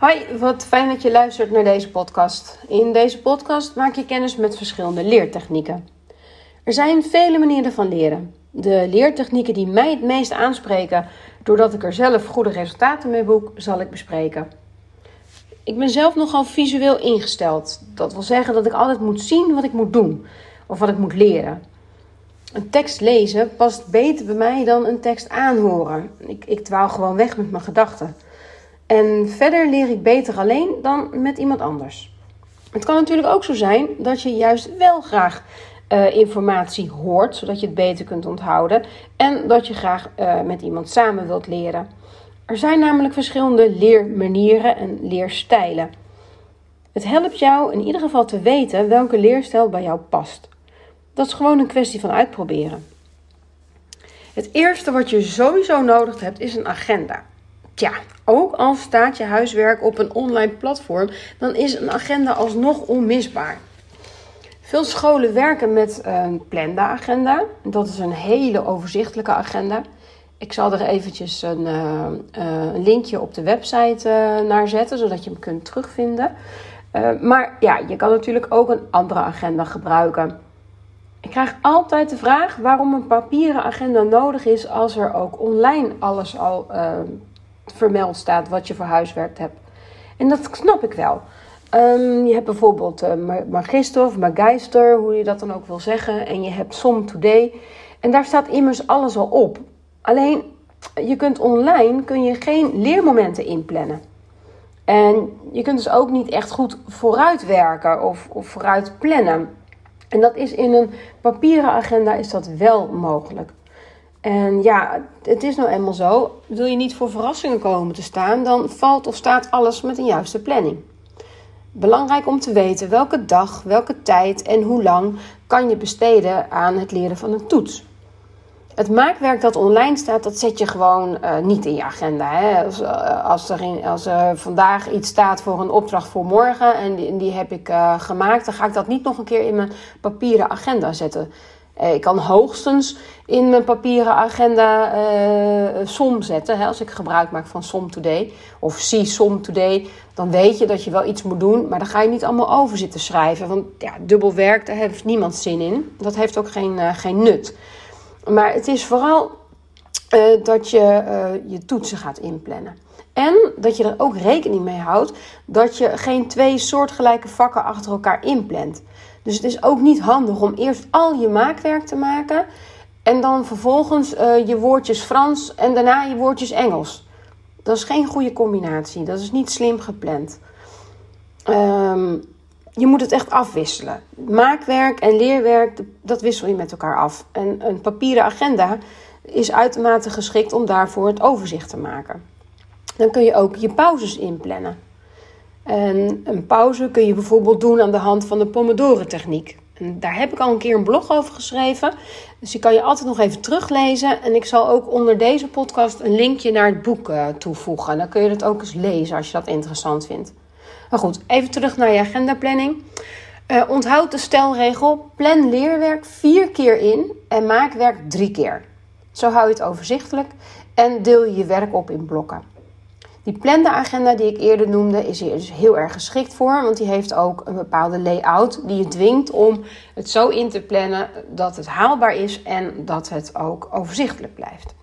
Hoi, wat fijn dat je luistert naar deze podcast. In deze podcast maak je kennis met verschillende leertechnieken. Er zijn vele manieren van leren. De leertechnieken die mij het meest aanspreken, doordat ik er zelf goede resultaten mee boek, zal ik bespreken. Ik ben zelf nogal visueel ingesteld. Dat wil zeggen dat ik altijd moet zien wat ik moet doen of wat ik moet leren. Een tekst lezen past beter bij mij dan een tekst aanhoren. Ik, ik dwaal gewoon weg met mijn gedachten. En verder leer ik beter alleen dan met iemand anders. Het kan natuurlijk ook zo zijn dat je juist wel graag uh, informatie hoort, zodat je het beter kunt onthouden. En dat je graag uh, met iemand samen wilt leren. Er zijn namelijk verschillende leermanieren en leerstijlen. Het helpt jou in ieder geval te weten welke leerstijl bij jou past. Dat is gewoon een kwestie van uitproberen. Het eerste wat je sowieso nodig hebt is een agenda. Tja, ook al staat je huiswerk op een online platform, dan is een agenda alsnog onmisbaar. Veel scholen werken met een Plenda-agenda. Dat is een hele overzichtelijke agenda. Ik zal er eventjes een, uh, een linkje op de website uh, naar zetten, zodat je hem kunt terugvinden. Maar ja, je kan natuurlijk ook een andere agenda gebruiken. Ik krijg altijd de vraag waarom een papieren agenda nodig is als er ook online alles al vermeld staat wat je voor huiswerk hebt. En dat snap ik wel. Um, je hebt bijvoorbeeld uh, Magister of Magister, hoe je dat dan ook wil zeggen. En je hebt Som Today. En daar staat immers alles al op. Alleen, je kunt online kun je geen leermomenten inplannen. En je kunt dus ook niet echt goed vooruitwerken of, of vooruit plannen. En dat is in een papieren agenda is dat wel mogelijk. En ja, het is nou eenmaal zo. Wil je niet voor verrassingen komen te staan, dan valt of staat alles met een juiste planning. Belangrijk om te weten welke dag, welke tijd en hoe lang kan je besteden aan het leren van een toets. Het maakwerk dat online staat, dat zet je gewoon uh, niet in je agenda. Hè? Als, als, er in, als vandaag iets staat voor een opdracht voor morgen en die, heb ik uh, gemaakt, dan ga ik dat niet nog een keer in mijn papieren agenda zetten. Ik kan hoogstens in mijn papieren agenda uh, som zetten. Hè, als ik gebruik maak van Som Today of zie Som Today, dan weet je dat je wel iets moet doen, maar dan ga je niet allemaal over zitten schrijven. Want ja, dubbel werk, daar heeft niemand zin in. Dat heeft ook geen, uh, geen nut. Maar het is vooral dat je je toetsen gaat inplannen. En dat je er ook rekening mee houdt dat je geen twee soortgelijke vakken achter elkaar inplant. Dus het is ook niet handig om eerst al je maakwerk te maken en dan vervolgens uh, je woordjes Frans en daarna je woordjes Engels. Dat is geen goede combinatie. Dat is niet slim gepland. Um, je moet het echt afwisselen. Maakwerk en leerwerk, dat wissel je met elkaar af. En een papieren agenda is uitermate geschikt om daarvoor het overzicht te maken. Dan kun je ook je pauzes inplannen. En een pauze kun je bijvoorbeeld doen aan de hand van de Pomodoro-techniek. En daar heb ik al een keer een blog over geschreven. Dus die kan je altijd nog even teruglezen. En ik zal ook onder deze podcast een linkje naar het boek uh, toevoegen. Dan kun je dat ook eens lezen als je dat interessant vindt. Maar goed, even terug naar je agendaplanning. Uh, onthoud de stelregel: plan leerwerk vier keer in en maak werk drie keer. Zo hou je het overzichtelijk en deel je je werk op in blokken. Die plande agenda die ik eerder noemde is hier dus heel erg geschikt voor, want die heeft ook een bepaalde layout die je dwingt om het zo in te plannen dat het haalbaar is en dat het ook overzichtelijk blijft.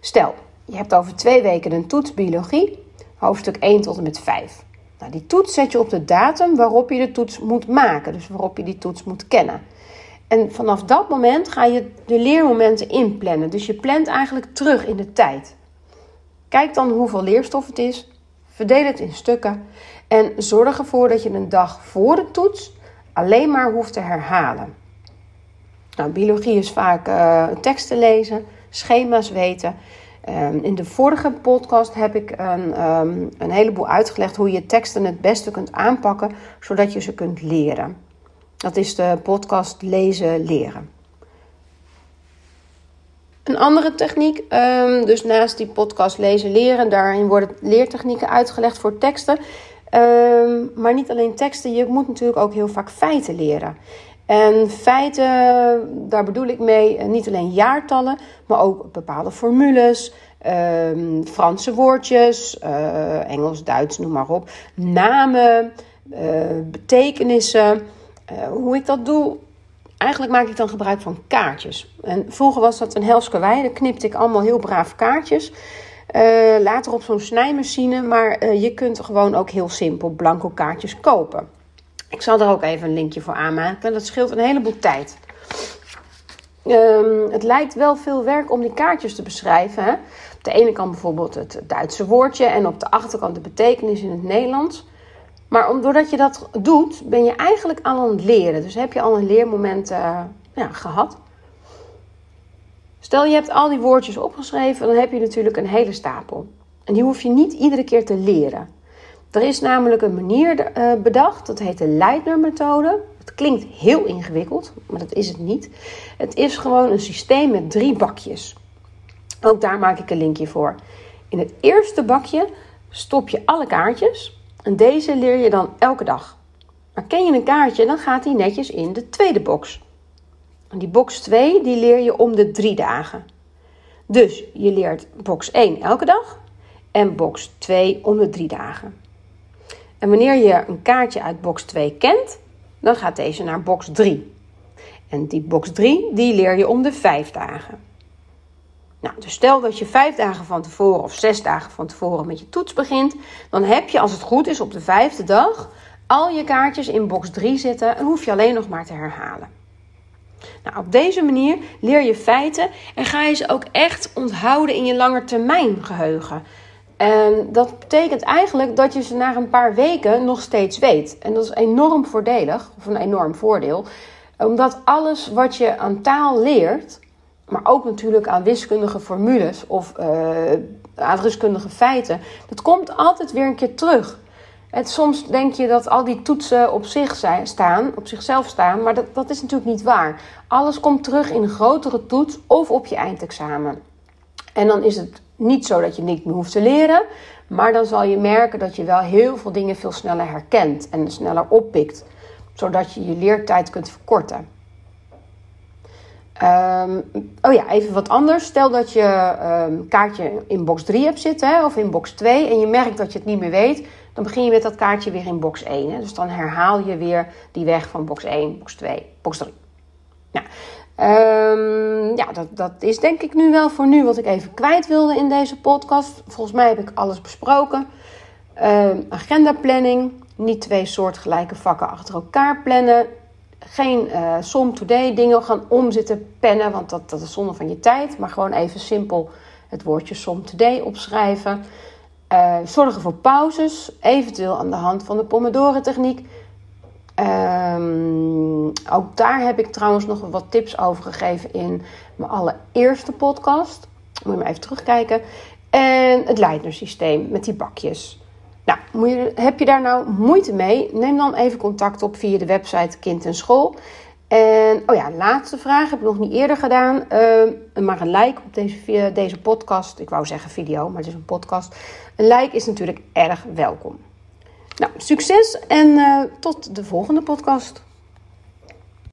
Stel, je hebt over twee weken een toets biologie, hoofdstuk 1 tot en met 5. Nou, die toets zet je op de datum waarop je de toets moet maken, dus waarop je die toets moet kennen. En vanaf dat moment ga je de leermomenten inplannen. Dus je plant eigenlijk terug in de tijd. Kijk dan hoeveel leerstof het is, verdeel het in stukken en zorg ervoor dat je een dag voor de toets alleen maar hoeft te herhalen. Nou, biologie is vaak uh, teksten lezen, schema's weten. Um, in de vorige podcast heb ik een, um, een heleboel uitgelegd hoe je teksten het beste kunt aanpakken, zodat je ze kunt leren. Dat is de podcast Lezen Leren. Een andere techniek, um, dus naast die podcast lezen leren, daarin worden leertechnieken uitgelegd voor teksten. Um, maar niet alleen teksten, je moet natuurlijk ook heel vaak feiten leren. En feiten, daar bedoel ik mee eh, niet alleen jaartallen, maar ook bepaalde formules, ehm, Franse woordjes, uh, Engels, Duits, noem maar op, namen, betekenissen. hoe ik dat doe, eigenlijk maak ik dan gebruik van kaartjes. En vroeger was dat een Helske weide, knipte ik allemaal heel braaf kaartjes. Uh, later op zo'n snijmachine, maar uh, je kunt gewoon ook heel simpel blanco kaartjes kopen. Ik zal er ook even een linkje voor aanmaken. Dat scheelt een heleboel tijd. Um, het lijkt wel veel werk om die kaartjes te beschrijven. Op de ene kant bijvoorbeeld het Duitse woordje en op de achterkant de betekenis in het Nederlands. Maar doordat je dat doet, ben je eigenlijk aan het leren. Dus heb je al een leermoment uh, ja, gehad. Stel je hebt al die woordjes opgeschreven, dan heb je natuurlijk een hele stapel. En die hoef je niet iedere keer te leren. Er is namelijk een manier uh, bedacht, dat heet de Leitner-methode. Het klinkt heel ingewikkeld, maar dat is het niet. Het is gewoon een systeem met drie bakjes. Ook daar maak ik een linkje voor. In het eerste bakje stop je alle kaartjes en deze leer je dan elke dag. Maar ken je een kaartje, dan gaat die netjes in de tweede box. En die box 2 die leer je om de drie dagen. Dus je leert box 1 elke dag en box 2 om de drie dagen. En wanneer je een kaartje uit box 2 kent, dan gaat deze naar box 3. En die box 3 die leer je om de vijf dagen. Nou, dus stel dat je vijf dagen van tevoren of zes dagen van tevoren met je toets begint, dan heb je als het goed is op de vijfde dag al je kaartjes in box 3 zitten en hoef je alleen nog maar te herhalen. Nou, op deze manier leer je feiten en ga je ze ook echt onthouden in je langetermijngeheugen. En dat betekent eigenlijk dat je ze na een paar weken nog steeds weet. En dat is enorm voordelig, of een enorm voordeel, omdat alles wat je aan taal leert, maar ook natuurlijk aan wiskundige formules of uh, aan wiskundige feiten, dat komt altijd weer een keer terug. Het, soms denk je dat al die toetsen op zich zijn, staan, op zichzelf staan, maar dat, dat is natuurlijk niet waar. Alles komt terug in een grotere toets of op je eindexamen. En dan is het niet zo dat je niks meer hoeft te leren, maar dan zal je merken dat je wel heel veel dingen veel sneller herkent en sneller oppikt, zodat je je leertijd kunt verkorten. Um, oh ja, even wat anders. Stel dat je um, kaartje in box 3 hebt zitten hè, of in box 2 en je merkt dat je het niet meer weet, dan begin je met dat kaartje weer in box 1. Hè. Dus dan herhaal je weer die weg van box 1, box 2, box 3. Nou, um, ja, dat, dat is denk ik nu wel voor nu wat ik even kwijt wilde in deze podcast. Volgens mij heb ik alles besproken. Agenda planning, niet twee soortgelijke vakken achter elkaar plannen. Geen uh, som today dingen gaan omzitten pennen, want dat, dat is zonde van je tijd. Maar gewoon even simpel het woordje som today opschrijven. Uh, zorgen voor pauzes, eventueel aan de hand van de Pomodoro-techniek. Um, ook daar heb ik trouwens nog wat tips over gegeven in mijn allereerste podcast. Moet je maar even terugkijken. En het Leidner-systeem met die bakjes. Nou, heb je daar nou moeite mee? Neem dan even contact op via de website Kind en School. En, oh ja, laatste vraag heb ik nog niet eerder gedaan. Uh, maar een like op deze, deze podcast. Ik wou zeggen video, maar het is een podcast. Een like is natuurlijk erg welkom. Nou, succes en uh, tot de volgende podcast.